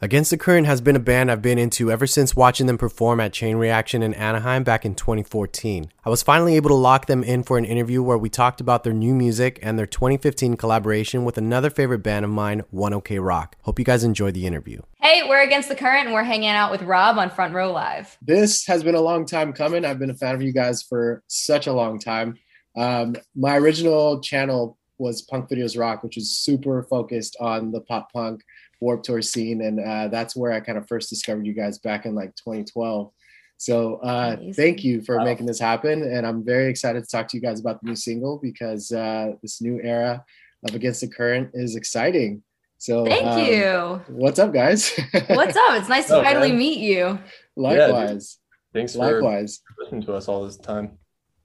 Against the Current has been a band I've been into ever since watching them perform at Chain Reaction in Anaheim back in 2014. I was finally able to lock them in for an interview where we talked about their new music and their 2015 collaboration with another favorite band of mine, One OK Rock. Hope you guys enjoyed the interview. Hey, we're Against the Current and we're hanging out with Rob on Front Row Live. This has been a long time coming. I've been a fan of you guys for such a long time. Um, my original channel was Punk Videos Rock, which is super focused on the pop punk Warped Tour scene, and uh, that's where I kind of first discovered you guys back in like 2012. So uh, thank you for wow. making this happen, and I'm very excited to talk to you guys about the new single because uh, this new era of Against the Current is exciting. So thank um, you. What's up, guys? what's up? It's nice to oh, finally man. meet you. Likewise. Yeah, Thanks for Likewise. listening to us all this time.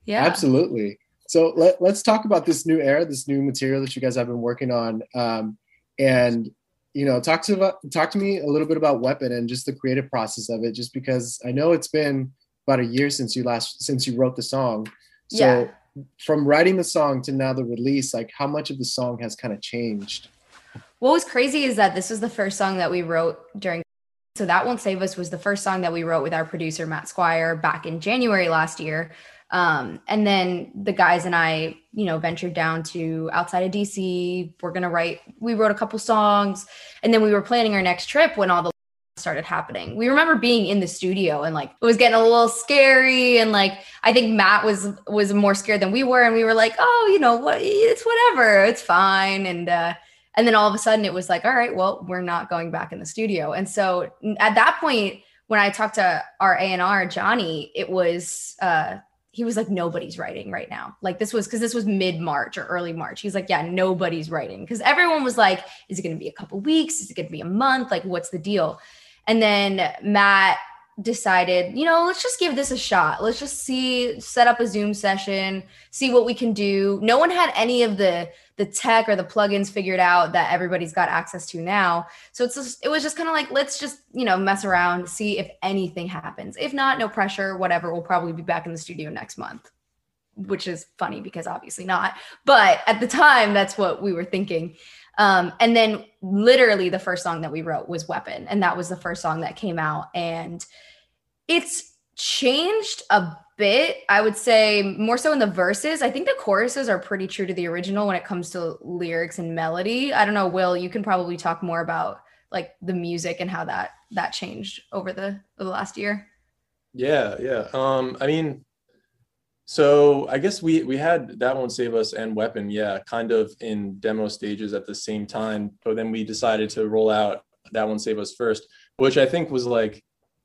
Yeah, absolutely. So let, us talk about this new era, this new material that you guys have been working on. Um, and you know, talk to talk to me a little bit about Weapon and just the creative process of it. Just because I know it's been about a year since you last since you wrote the song. So yeah. from writing the song to now the release, like how much of the song has kind of changed? What was crazy is that this was the first song that we wrote during. So that won't save us was the first song that we wrote with our producer Matt Squire back in January last year. Um, and then the guys and I, you know, ventured down to outside of DC. We're gonna write. We wrote a couple songs, and then we were planning our next trip when all the started happening. We remember being in the studio and like it was getting a little scary and like I think Matt was was more scared than we were and we were like, "Oh, you know, what it's whatever. It's fine." And uh and then all of a sudden it was like, "All right, well, we're not going back in the studio." And so at that point when I talked to our A&R Johnny, it was uh he was like nobody's writing right now. Like this was because this was mid-march or early march. He's like yeah nobody's writing. Because everyone was like is it going to be a couple weeks? Is it going to be a month? Like what's the deal? And then matt decided, you know, let's just give this a shot. Let's just see, set up a Zoom session, see what we can do. No one had any of the the tech or the plugins figured out that everybody's got access to now. So it's just, it was just kind of like let's just, you know, mess around, see if anything happens. If not, no pressure, whatever. We'll probably be back in the studio next month. Which is funny because obviously not. But at the time that's what we were thinking. Um, and then literally the first song that we wrote was Weapon. And that was the first song that came out. And it's changed a bit. I would say more so in the verses. I think the choruses are pretty true to the original when it comes to lyrics and melody. I don't know, Will, you can probably talk more about like the music and how that that changed over the, the last year. Yeah, yeah. Um, I mean, so I guess we we had that won't save us and weapon, yeah, kind of in demo stages at the same time. But then we decided to roll out that won't save us first, which I think was like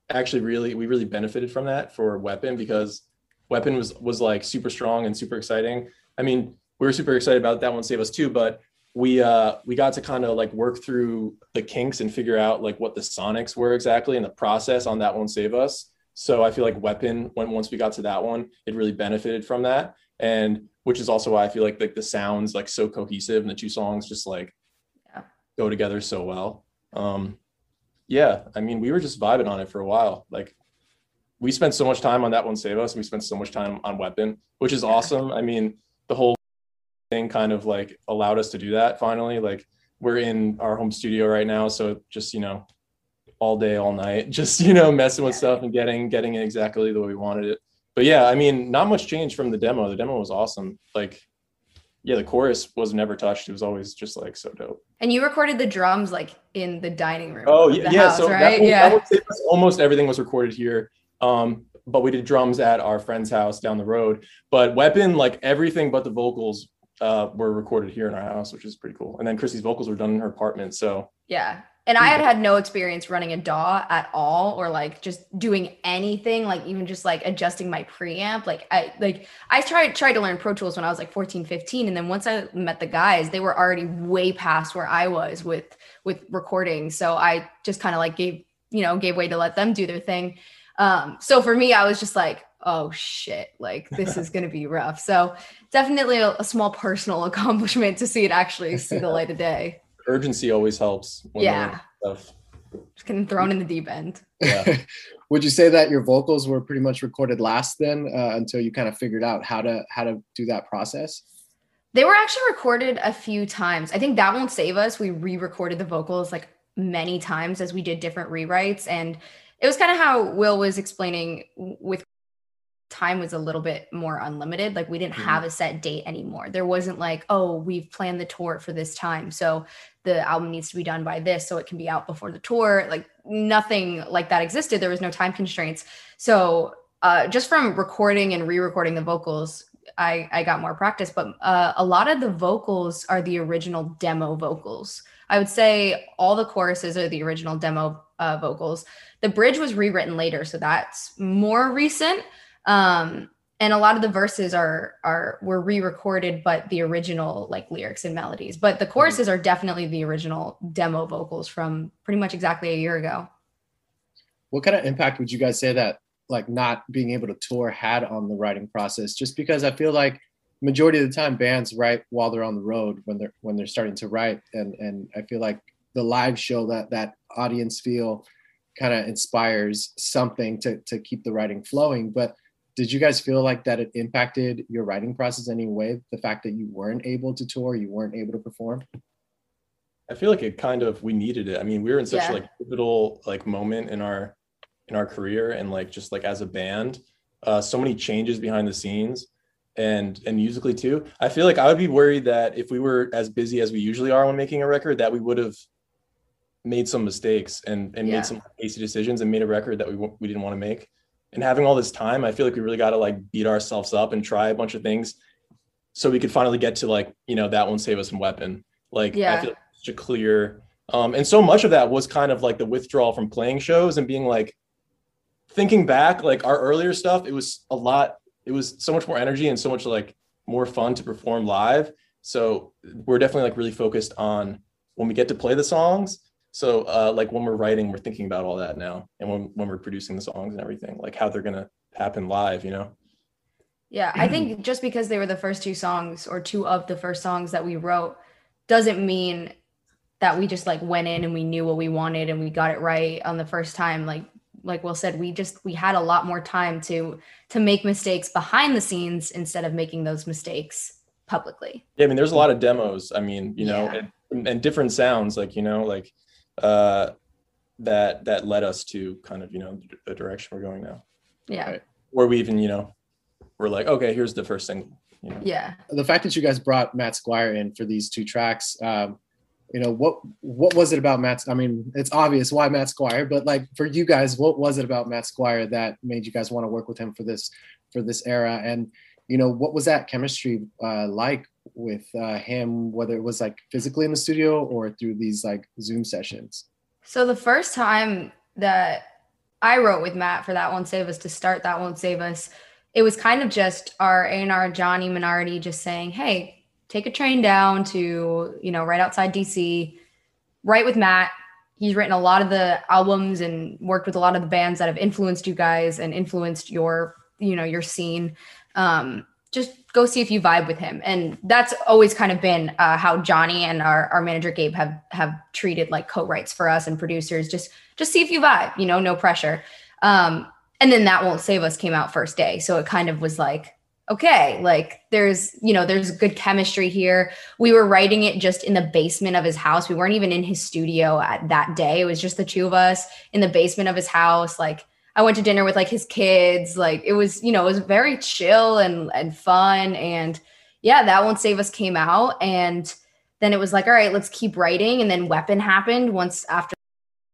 actually really we really benefited from that for weapon because weapon was was like super strong and super exciting. I mean, we were super excited about that won't save us too, but we uh we got to kind of like work through the kinks and figure out like what the sonics were exactly and the process on that won't save us so I feel like Weapon, when once we got to that one, it really benefited from that. And which is also why I feel like like the sounds like so cohesive and the two songs just like yeah. go together so well. Um yeah, I mean we were just vibing on it for a while. Like we spent so much time on that won't save us and we spent so much time on weapon which is awesome i mean the whole thing kind of like allowed us to do that finally like we're in our home studio right now so just you know all day, all night, just you know, messing with stuff and getting getting it exactly the way we wanted it. But yeah, I mean, not much change from the demo. The demo was awesome. Like, yeah, the chorus was never touched. It was always just like so dope. And you recorded the drums like in the dining room. Oh yeah, yeah. House, so right? yeah, almost everything was recorded here. Um, but we did drums at our friend's house down the road. But Weapon, like everything but the vocals, uh, were recorded here in our house, which is pretty cool. And then Chrissy's vocals were done in her apartment. So yeah, and I had had no experience running a DAW at all, or like just doing anything, like even just like adjusting my preamp. Like I like I tried tried to learn Pro Tools when I was like 14, 15. And then once I met the guys, they were already way past where I was with with recording. So I just kind of like gave, you know, gave way to let them do their thing. Um, so for me, I was just like, oh shit, like this is gonna be rough. So definitely a, a small personal accomplishment to see it actually see the light of day urgency always helps. yeah. Just getting thrown in the deep end. Yeah. Would you say that your vocals were pretty much recorded last then uh, until you kind of figured out how to how to do that process? They were actually recorded a few times. I think that won't save us. We re-recorded the vocals like many times as we did different rewrites and it was kind of how will was explaining with time was a little bit more unlimited like we didn't mm-hmm. have a set date anymore. There wasn't like oh we've planned the tour for this time so the album needs to be done by this so it can be out before the tour. Like nothing like that existed. There was no time constraints. So uh, just from recording and re-recording the vocals i i got more practice but uh, a lot of the vocals are the original demo vocals. I would say all the choruses are the original demo uh, vocals. The bridge was rewritten later so that's more recent um and a lot of the verses are are were re-recorded but the original like lyrics and melodies. But the choruses are definitely the original demo vocals from pretty much exactly a year ago. What kind of impact would you guys say that like not being able to tour had on the writing process? Just because i feel like majority of the time bands write while they're on the road when they're when they're starting to write. And and i feel like the live show that that audience feel kind of inspires something to to keep the writing flowing. But did you guys feel like that it impacted your writing process any way the fact that you weren't able to tour you weren't able to perform i feel like it kind of we needed it i mean we were in such yeah. like pivotal like moment in our in our career and like just like as a band uh so many changes behind the scenes and and musically too i feel like i would be worried that if we were as busy as we usually are when making a record that we would have made some mistakes and and yeah. made some hasty decisions and made a record that we we didn't want to make and having all this time, I feel like we really got to like beat ourselves up and try a bunch of things so we could finally get to like, you know, that won't save us from weapon. Like yeah. I feel like such a clear um and so much of that was kind of like the withdrawal from playing shows and being like thinking back, like our earlier stuff, it was a lot, it was so much more energy and so much like more fun to perform live. So we're definitely like really focused on when we get to play the songs so uh, like when we're writing we're thinking about all that now and when, when we're producing the songs and everything like how they're gonna happen live you know? Yeah i think just because they were the first two songs or two of the first songs that we wrote doesn't mean that we just like went in and we knew what we wanted and we got it right on the first time. Like like will said we just we had a lot more time to to make mistakes behind the scenes instead of making those mistakes publicly. Yeah i mean there's a lot of demos i mean you know yeah. and, and different sounds like you know like uh, that that led us to kind of you know the direction we're going now. Yeah. Right. Where we even you know we're like okay here's the first single. You know? Yeah. The fact that you guys brought Matt Squire in for these two tracks, um, you know what what was it about Matt? I mean, it's obvious why Matt Squire, but like for you guys, what was it about Matt Squire that made you guys want to work with him for this for this era? And you know, what was that chemistry uh, like with uh, him, whether it was like physically in the studio or through these like Zoom sessions? So the first time that I wrote with Matt for That Won't Save Us to start That Won't Save Us, it was kind of just our A&R Johnny Minardi just saying, hey, take a train down to, you know, right outside DC, write with Matt. He's written a lot of the albums and worked with a lot of the bands that have influenced you guys and influenced your, you know, your scene um, just go see if you vibe with him. And that's always kind of been uh, how Johnny and our, our manager Gabe have have treated like co-writes for us and producers. Just just see if you vibe, you know, no pressure. Um, and then that won't save us came out first day, so it kind of was like okay like there's you know there's good chemistry here we were writing it just in the basement of his house we weren't even in his studio at that day it was just the two of us in the basement of his house like I went to dinner with like his kids. Like it was, you know, it was very chill and and fun. And yeah, that won't save us came out. And then it was like, all right, let's keep writing. And then Weapon happened once after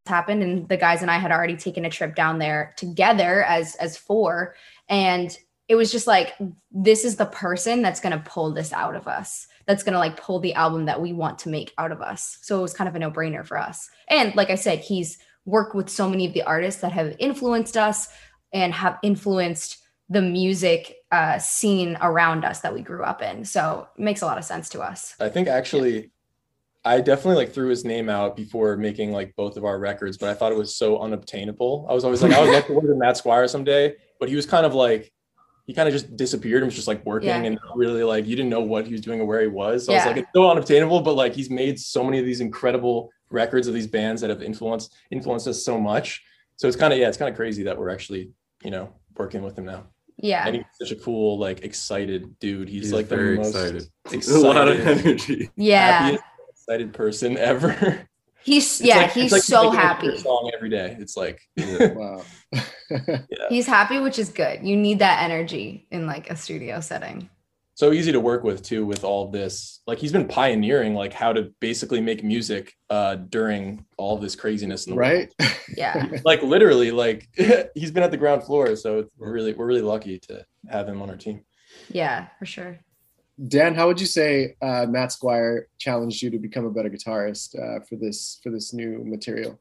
happened, and the guys and I had already taken a trip down there together as as four. And it was just like, this is the person that's gonna pull this out of us. That's gonna like pull the album that we want to make out of us. So it was kind of a no-brainer for us. And like I said, he's work with so many of the artists that have influenced us and have influenced the music uh, scene around us that we grew up in. So it makes a lot of sense to us. I think actually, yeah. I definitely like threw his name out before making like both of our records, but I thought it was so unobtainable. I was always like, I would love to work with Matt Squire someday, but he was kind of like, he kind of just disappeared and was just like working yeah. and really like you didn't know what he was doing or where he was. So yeah. I was like, it's so unobtainable, but like he's made so many of these incredible records of these bands that have influenced influenced us so much. So it's kind of yeah, it's kind of crazy that we're actually you know working with him now. Yeah, and he's such a cool, like excited dude. He's, he's like very excited. excited. A lot of energy. Yeah, excited person ever. He's It's yeah, like- he's it's like so making happy. Song every day. It's like Wow. He's happy, which is good. You need that energy in like a studio setting. so easy to work with too with all this like he's been pioneering like how to basically make music uh during all this craziness in the right? world Yeah. like literally like he's been at the ground floor so we're really we're really lucky to have him on our team Yeah, for sure. Dan, how would you say uh, Matt Squire challenged you to become a better guitarist uh, for this for this new material?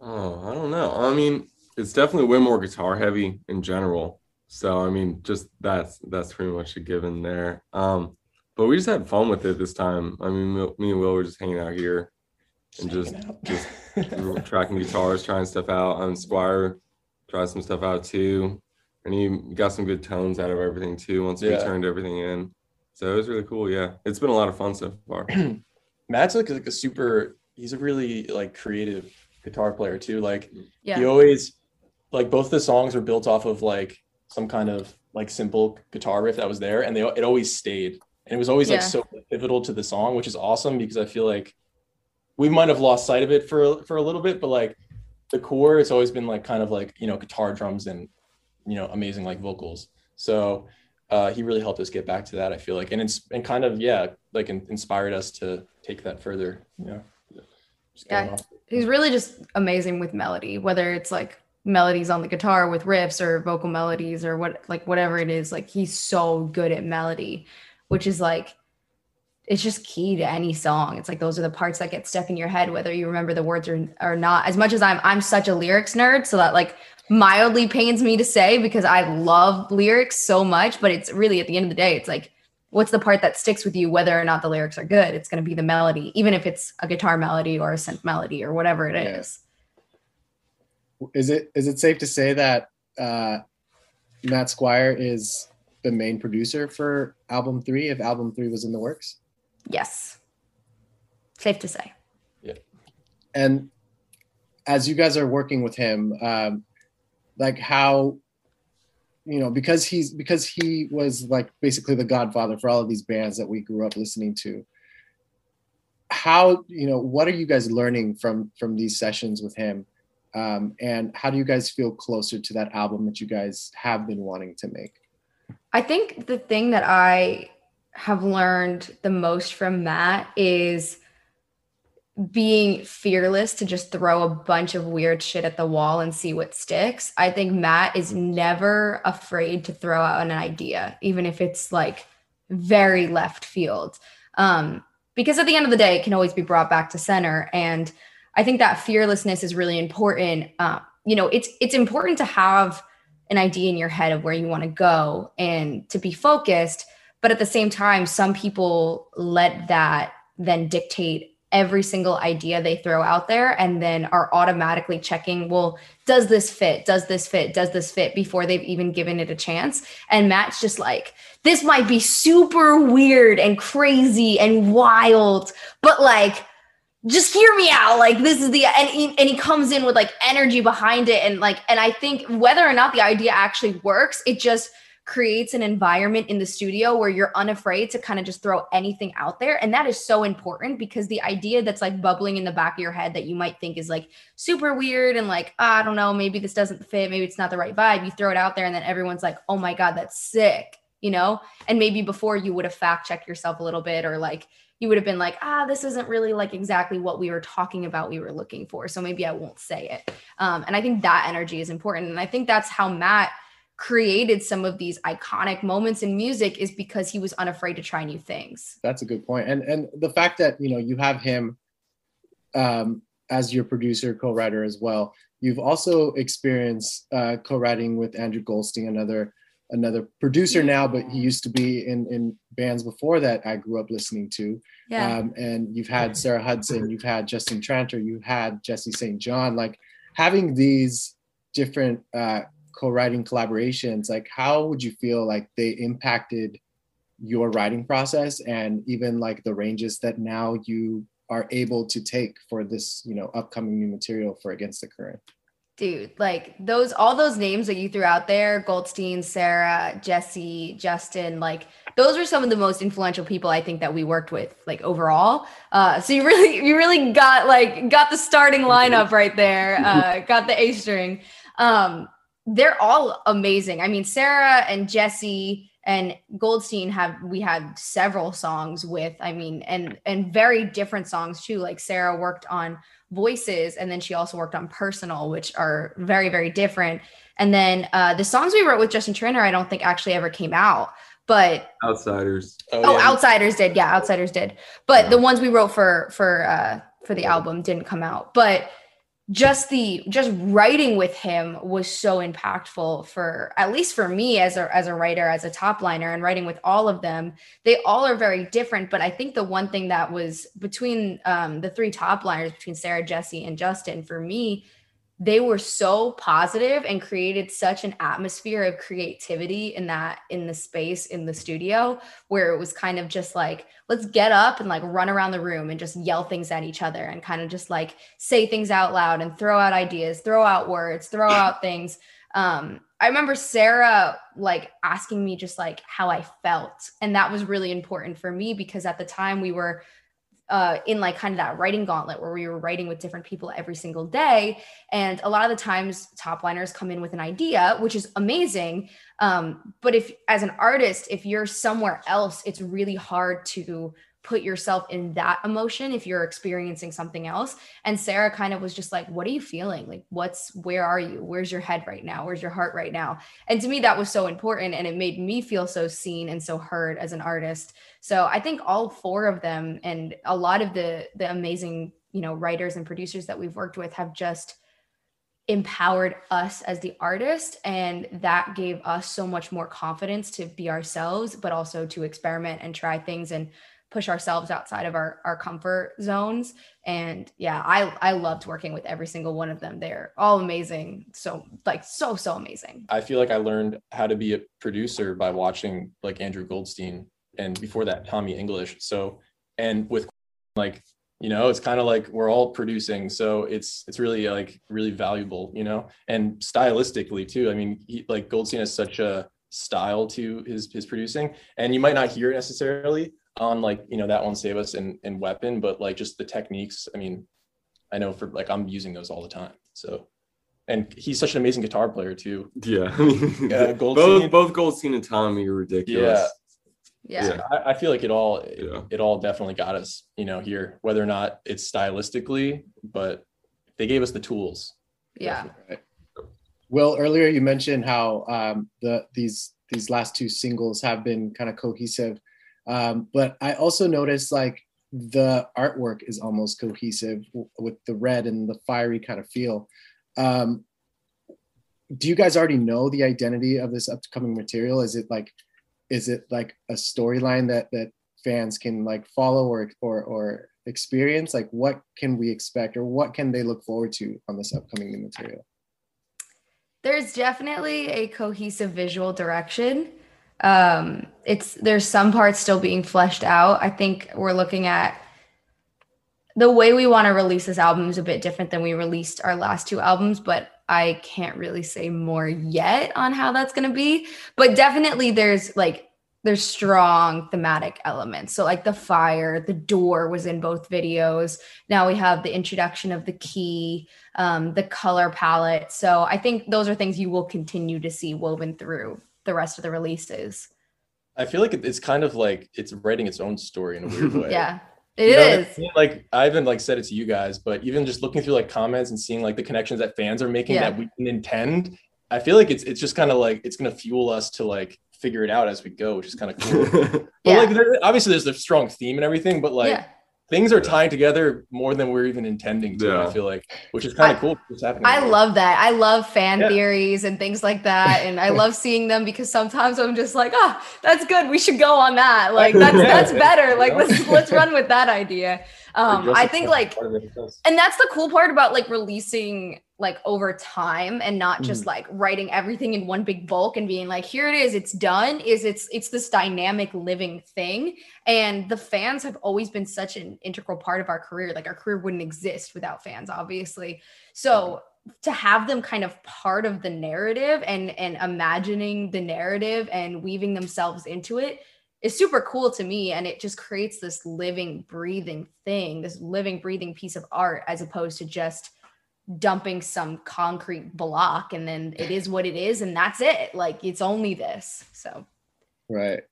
Oh, I don't know. I mean, it's definitely way more guitar heavy in general. So I mean, just that's that's pretty much a given there. Um, but we just had fun with it this time. I mean, me, me and Will were just hanging out here and just hanging just tracking guitars, trying stuff out. And Squire tried some stuff out too, and he got some good tones out of everything too. Once we Yeah. turned everything in, so it was really cool. Yeah, it's been a lot of fun so far. Matt's like, like a super he's a really like creative guitar player too like Yeah. he always like both the songs were built off of like some kind of like simple guitar riff that was there and they it always stayed and it was always like so pivotal to the song which is awesome because i feel like we might have lost sight of it for for a little bit but like the core it's always been like kind of like you know guitar drums and you know amazing like vocals so uh he really helped us get back to that i feel like and it's and kind of yeah like in, inspired us to take that further you know Yeah. off- He's really just amazing with melody, whether it's like melodies on the guitar with riffs or vocal melodies or what like whatever it is. Like he's so good at melody, which is like it's just key to any song. It's like those are the parts that get stuck in your head, whether you remember the words or, or not. As much as I'm I'm such a lyrics nerd, so that like mildly pains me to say because I love lyrics so much, but it's really at the end of the day, it's like what's the part that sticks with you whether or not the lyrics are good it's going to be the melody even if it's a guitar melody or a synth melody or whatever it Yeah. is Is it is it safe to say that uh, Matt Squire is the main producer for album three? If album three was in the works, yes. Safe to say. Yeah. and as you guys are working with him, um, like how you know because he's because he was like basically the godfather for all of these bands that we grew up listening to how you know what are you guys learning from from these sessions with him? Um, and how do you guys feel closer to that album that you guys have been wanting to make? I think the thing that i have learned the most from matt is being fearless to just throw a bunch of weird shit at the wall and see what sticks. I think Matt is never afraid to throw out an idea, even if it's like very left field. Um, because at the end of the day, it can always be brought back to center. And I think that fearlessness is really important. Uh, you know, it's it's important to have an idea in your head of where you want to go and to be focused. But at the same time, some people let that then dictate every single idea they throw out there and then are automatically checking well does this fit? Does this fit? Does this fit before they've even given it a chance? And matt's just like this might be super weird and crazy and wild but like just hear me out. Like this is the and he, and he comes in with like energy behind it and like and i think whether or not the idea actually works it just creates an environment in the studio where you're unafraid to kind of just throw anything out there. And that is so important because the idea that's like bubbling in the back of your head that you might think is like super weird and like, "Ah, I don't know, maybe this doesn't fit, maybe it's not the right vibe. You throw it out there and then everyone's like, oh my God, that's sick, you know? And maybe before you would have fact checked yourself a little bit or like, you would have been like, ah, this isn't really like exactly what we were talking about, we were looking for. So maybe I won't say it. Um, and I think that energy is important. And I think that's how Matt created some of these iconic moments in music is because he was unafraid to try new things. That's a good point. And and the fact that you know you have him um, as your producer, co-writer as well. You've also experienced uh, co-writing with Andrew Goldstein, another another producer now, but he used to be in in bands before that I grew up listening to. Yeah. Um, and you've had Sarah Hudson, you've had Justin Tranter, you had Jesse St. John. Like having these different uh, co-writing collaborations, like how would you feel like they impacted your writing process and even like the ranges that now you are able to take for this, you know, upcoming new material for Against the Current? Dude, like those all those names that you threw out there, Goldstein, Sarah, Jesse, Justin, like those were some of the most influential people I think that we worked with, like overall. Uh, so you really, you really got like got the starting lineup right there. Uh, got the A string. Um, they're all amazing. I mean, Sarah and Jesse and Goldstein have we had several songs with. I mean, and and very different songs too. Like Sarah worked on voices, and then she also worked on personal, which are very very different. And then uh, the songs we wrote with Justin Tranter, I don't think actually ever came out. But outsiders. Oh, oh yeah. outsiders did. Yeah, outsiders did. But yeah. the ones we wrote for for uh, for the album didn't come out. But just the just writing with him was so impactful for at least for me as a as a writer as a top liner and writing with all of them. They all are very different but i think the one thing that was between um, the three top liners between sarah jesse and justin for me they were so positive and created such an atmosphere of creativity in that in the space in the studio where it was kind of just like let's get up and like run around the room and just yell things at each other and kind of just like say things out loud and throw out ideas throw out words throw out things. Um i remember sarah like asking me just like how i felt. And that was really important for me because at the time we were uh, in like kind of that writing gauntlet where we were writing with different people every single day. And a lot of the times, top liners come in with an idea, which is amazing. Um, but if, as an artist, if you're somewhere else, it's really hard to put yourself in that emotion if you're experiencing something else. And Sarah kind of was just like, What are you feeling? Like, what's, where are you? Where's your head right now? Where's your heart right now? And to me, that was so important. And it made me feel so seen and so heard as an artist. So I think all four of them and a lot of the, the amazing, you know, writers and producers that we've worked with have just, empowered us as the artist and that gave us so much more confidence to be ourselves but also to experiment and try things and push ourselves outside of our, our comfort zones. And yeah, I, I loved working with every single one of them. They're all amazing. So like so, so amazing. I feel like I learned how to be a producer by watching like Andrew Goldstein and before that, Tommy English. So, and with like, you know, it's kind of like we're all producing. So it's, it's really like really valuable, you know, and stylistically too. I mean, he, like Goldstein has such a style to his, his producing and you might not hear it necessarily, on like you know that won't save us in in weapon but like just the techniques i mean i know for like i'm using those all the time so. And he's such an amazing guitar player too. Yeah. Uh, both both goldstein and tommy are ridiculous. Yeah. Yeah, I, I, feel like it all yeah. it, it all definitely got us you know here whether or not it's stylistically but they gave us the tools. Yeah. Well earlier you mentioned how um the these these last two singles have been kind of cohesive um, but I also noticed like the artwork is almost cohesive with the red and the fiery kind of feel. Um, do you guys already know the identity of this upcoming material? Is it like, is it like a storyline that that fans can like follow or or or experience? Like, what can we expect, or what can they look forward to on this upcoming new material? There's definitely a cohesive visual direction um it's there's some parts still being fleshed out. I think we're looking at the way we want to release this album is a bit different than we released our last two albums but i can't really say more yet on how that's going to be. But definitely there's like there's strong thematic elements. So like the fire the door was in both videos. Now we have the introduction of the key um, the color palette. So i think those are things you will continue to see woven through the rest of the releases. I feel like it's kind of like it's writing its own story in a weird way. yeah. it you is. I mean? Like I haven't like said it to you guys, but even just looking through like comments and seeing like the connections that fans are making yeah. that we can intend, I feel like it's it's just kind of like it's gonna fuel us to like figure it out as we go, which is kind of cool. but yeah. like there, obviously there's a strong theme and everything, but like yeah things are tying together more than we're even intending to. Yeah. I feel like, which is kind of cool. What's happening? I love that. I love fan yeah. theories and things like that, and I love seeing them because sometimes I'm just like, oh, that's good. We should go on that. Like that's that's better. Like let's let's run with that idea. Um, I think like, and that's the cool part about like releasing like over time and not just mm. like writing everything in one big bulk and being like here it is it's done is it's it's this dynamic living thing. And the fans have always been such an integral part of our career. Like our career wouldn't exist without fans obviously. So to have them kind of part of the narrative and and imagining the narrative and weaving themselves into it is super cool to me. And it just creates this living breathing thing this living breathing piece of art as opposed to just dumping some concrete block and then it is what it is and that's it. Like it's only this so. Right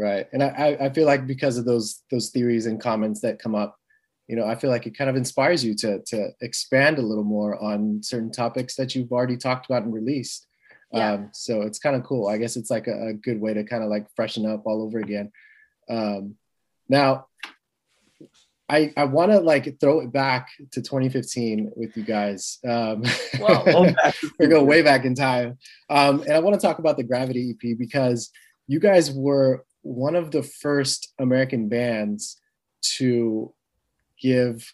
right. And i i feel like because of those those theories and comments that come up you know i feel like it kind of inspires you to to expand a little more on certain topics that you've already talked about and released. Yeah. um so it's kind of cool. I guess it's like a, a good way to kind of like freshen up all over again. Um now I, I want to like throw it back to 2015 with you guys. Um, Whoa. we go way back in time. Um, and I want to talk about the Gravity EP because you guys were one of the first American bands to give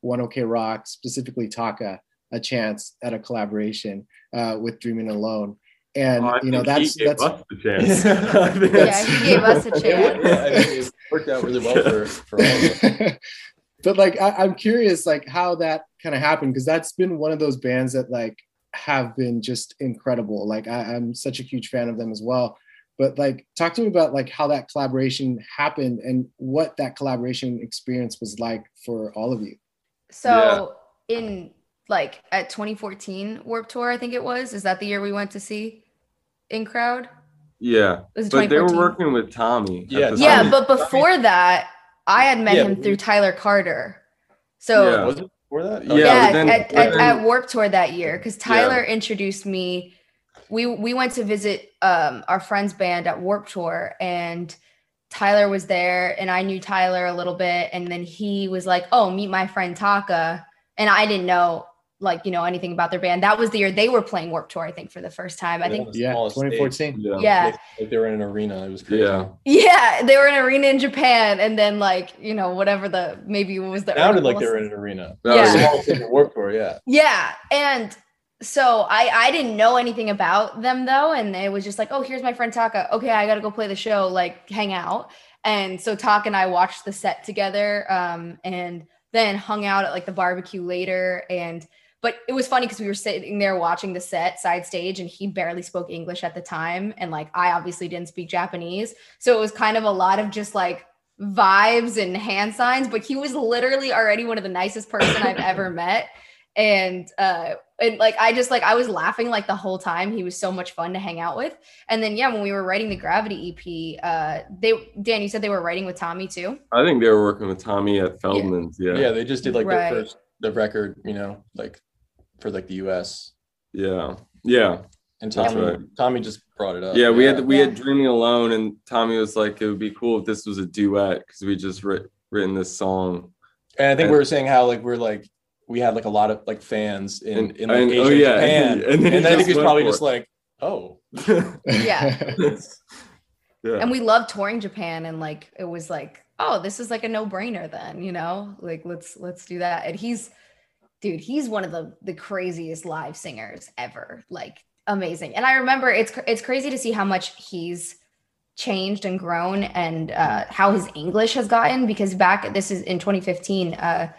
One OK Rock, specifically Taka, a chance at a collaboration uh, with Dreaming Alone. And Oh, I you know think he that's gave that's us the chance. Yeah, he gave us a chance. Yeah, I mean, it worked out really well for, for all of us. but like I, I'm curious like how that kind of happened because that's been one of those bands that like have been just incredible. Like I, I'm such a huge fan of them as well. But like talk to me about like how that collaboration happened and what that collaboration experience was like for all of you. So in like at 2014 Warped Tour, I think it was. Is that the year we went to see in crowd? Yeah, but they were working with Tommy. Yeah, the Yeah, time. but before that, I had met Yeah, him through we- Tyler Carter. So Yeah. Was it before that? Yeah, yeah, then- at, at, at Warped Tour that year, because Tyler introduced me. We we went to visit um, our friend's band at Warped Tour, and Tyler was there, and I knew Tyler a little bit, and then he was like, "Oh, meet my friend Taka," and I didn't know like you know anything about their band. That was the year they were playing Warped Tour, I think, for the first time. I think, on Yeah, smallest stage. 2014. Yeah. yeah, Like they were in an arena. It was crazy. Yeah. yeah, they were in an arena in Japan, and then like you know whatever the maybe what was the It sounded like article they were in an arena. That Yeah. was- Small thing to work for, yeah. Yeah, and so I I didn't know anything about them though, and it was just like, oh, here's my friend Taka. Okay, I got to go play the show, like hang out. And so Taka and I watched the set together, um, and then hung out at like the barbecue later. And but it was funny because we were sitting there watching the set side stage, and he barely spoke English at the time, and like I obviously didn't speak Japanese, so it was kind of a lot of just like vibes and hand signs. But he was literally already one of the nicest person I've ever met and uh and like i just like i was laughing like the whole time he was so much fun to hang out with and then yeah when we were writing the gravity ep uh they dan you said they were writing with tommy too I think they were working with Tommy at Feldmann's. Yeah. Yeah, they just did like Right. their first the record, you know, like for like the US. Yeah. Yeah. And Tommy right. Tommy just brought it up. Yeah. We had we Yeah. had Dreaming Alone, and Tommy was like, it would be cool if this was a duet because we just writ, written this song. And I think And- we were saying how like we're like we had like a lot of like fans in And- in like and- oh, Asia oh, yeah, Japan. and- And, and then he then I think just he was went probably just it. like, oh, Yeah. yeah. and we love touring japan and like it was like oh this is like a no-brainer then you know like let's let's do that and he's dude he's one of the the craziest live singers ever like amazing and i remember it's it's crazy to see how much he's changed and grown and uh how his english has gotten because back this is in 2015 uh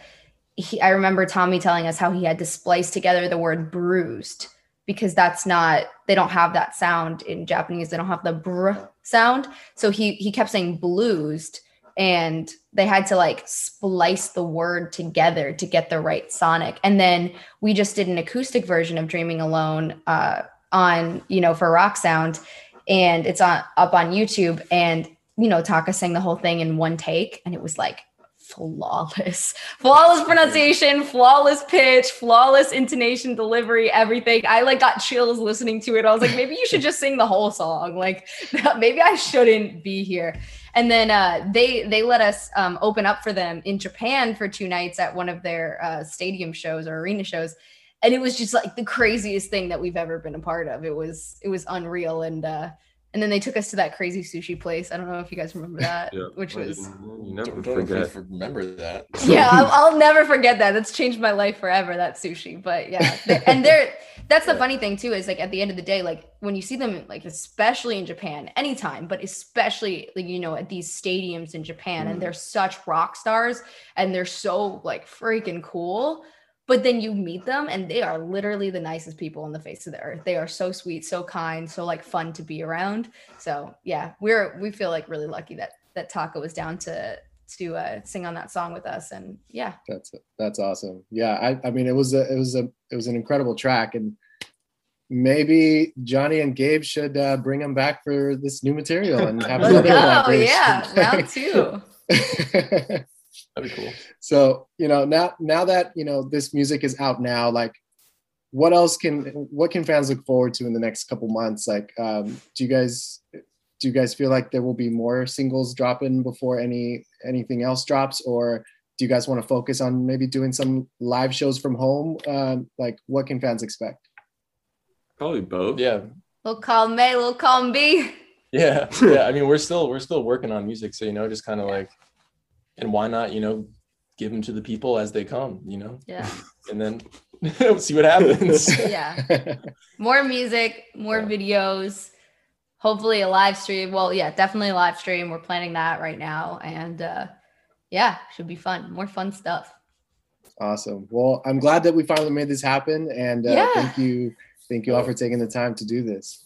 he, I remember Tommy telling us how he had to splice together the word bruised because that's not they don't have that sound in Japanese. They don't have the br sound. So he he kept saying bluesed and they had to like splice the word together to get the right sonic. And then we just did an acoustic version of Dreaming Alone uh on, you know, for rock sound and it's on up on YouTube and you know, Taka sang the whole thing in one take and it was like flawless. Flawless pronunciation flawless pitch flawless intonation delivery everything. I like got chills listening to it. I was like maybe you should just sing the whole song. Like maybe i shouldn't be here and then uh, they they let us um, open up for them in japan for two nights at one of their uh, stadium shows or arena shows. And it was just like the craziest thing that we've ever been a part of. It was it was unreal. And uh and then they took us to that crazy sushi place. I don't know if you guys remember that, Yeah. which was you never don't, don't forget. remember that. yeah, I'll, I'll never forget that. That's changed my life forever. That sushi, but yeah, and they're that's the funny thing too is like at the end of the day, like when you see them, like especially in Japan, anytime, but especially like you know at these stadiums in Japan, Mm. and they're such rock stars, and they're so like freaking cool. But then you meet them and they are literally the nicest people on the face of the earth. They are so sweet, so kind, so like fun to be around. So yeah, we're we feel like really lucky that that Taka was down to to uh, sing on that song with us and yeah that's that's awesome yeah i i mean it was a it was a it was an incredible track and maybe johnny and gabe should uh, bring them back for this new material and have another oh yeah round two that'd be cool. So you know now now that you know this music is out now like what else can what can fans look forward to in the next couple months? Like um do you guys do you guys feel like there will be more singles dropping before any anything else drops? Or do you guys want to focus on maybe doing some live shows from home? Um, like what can fans expect? Probably both. Yeah. Little column a little column b yeah yeah i mean we're still we're still working on music so you know just kind of like and why not you know give them to the people as they come you know yeah and then see what happens yeah more music more yeah. videos hopefully a live stream. Well, yeah, definitely a live stream. We're planning that right now. And uh, yeah, should be fun. More fun stuff. Awesome. Well, I'm glad that we finally made this happen. And uh, yeah. thank you. Thank you all for taking the time to do this.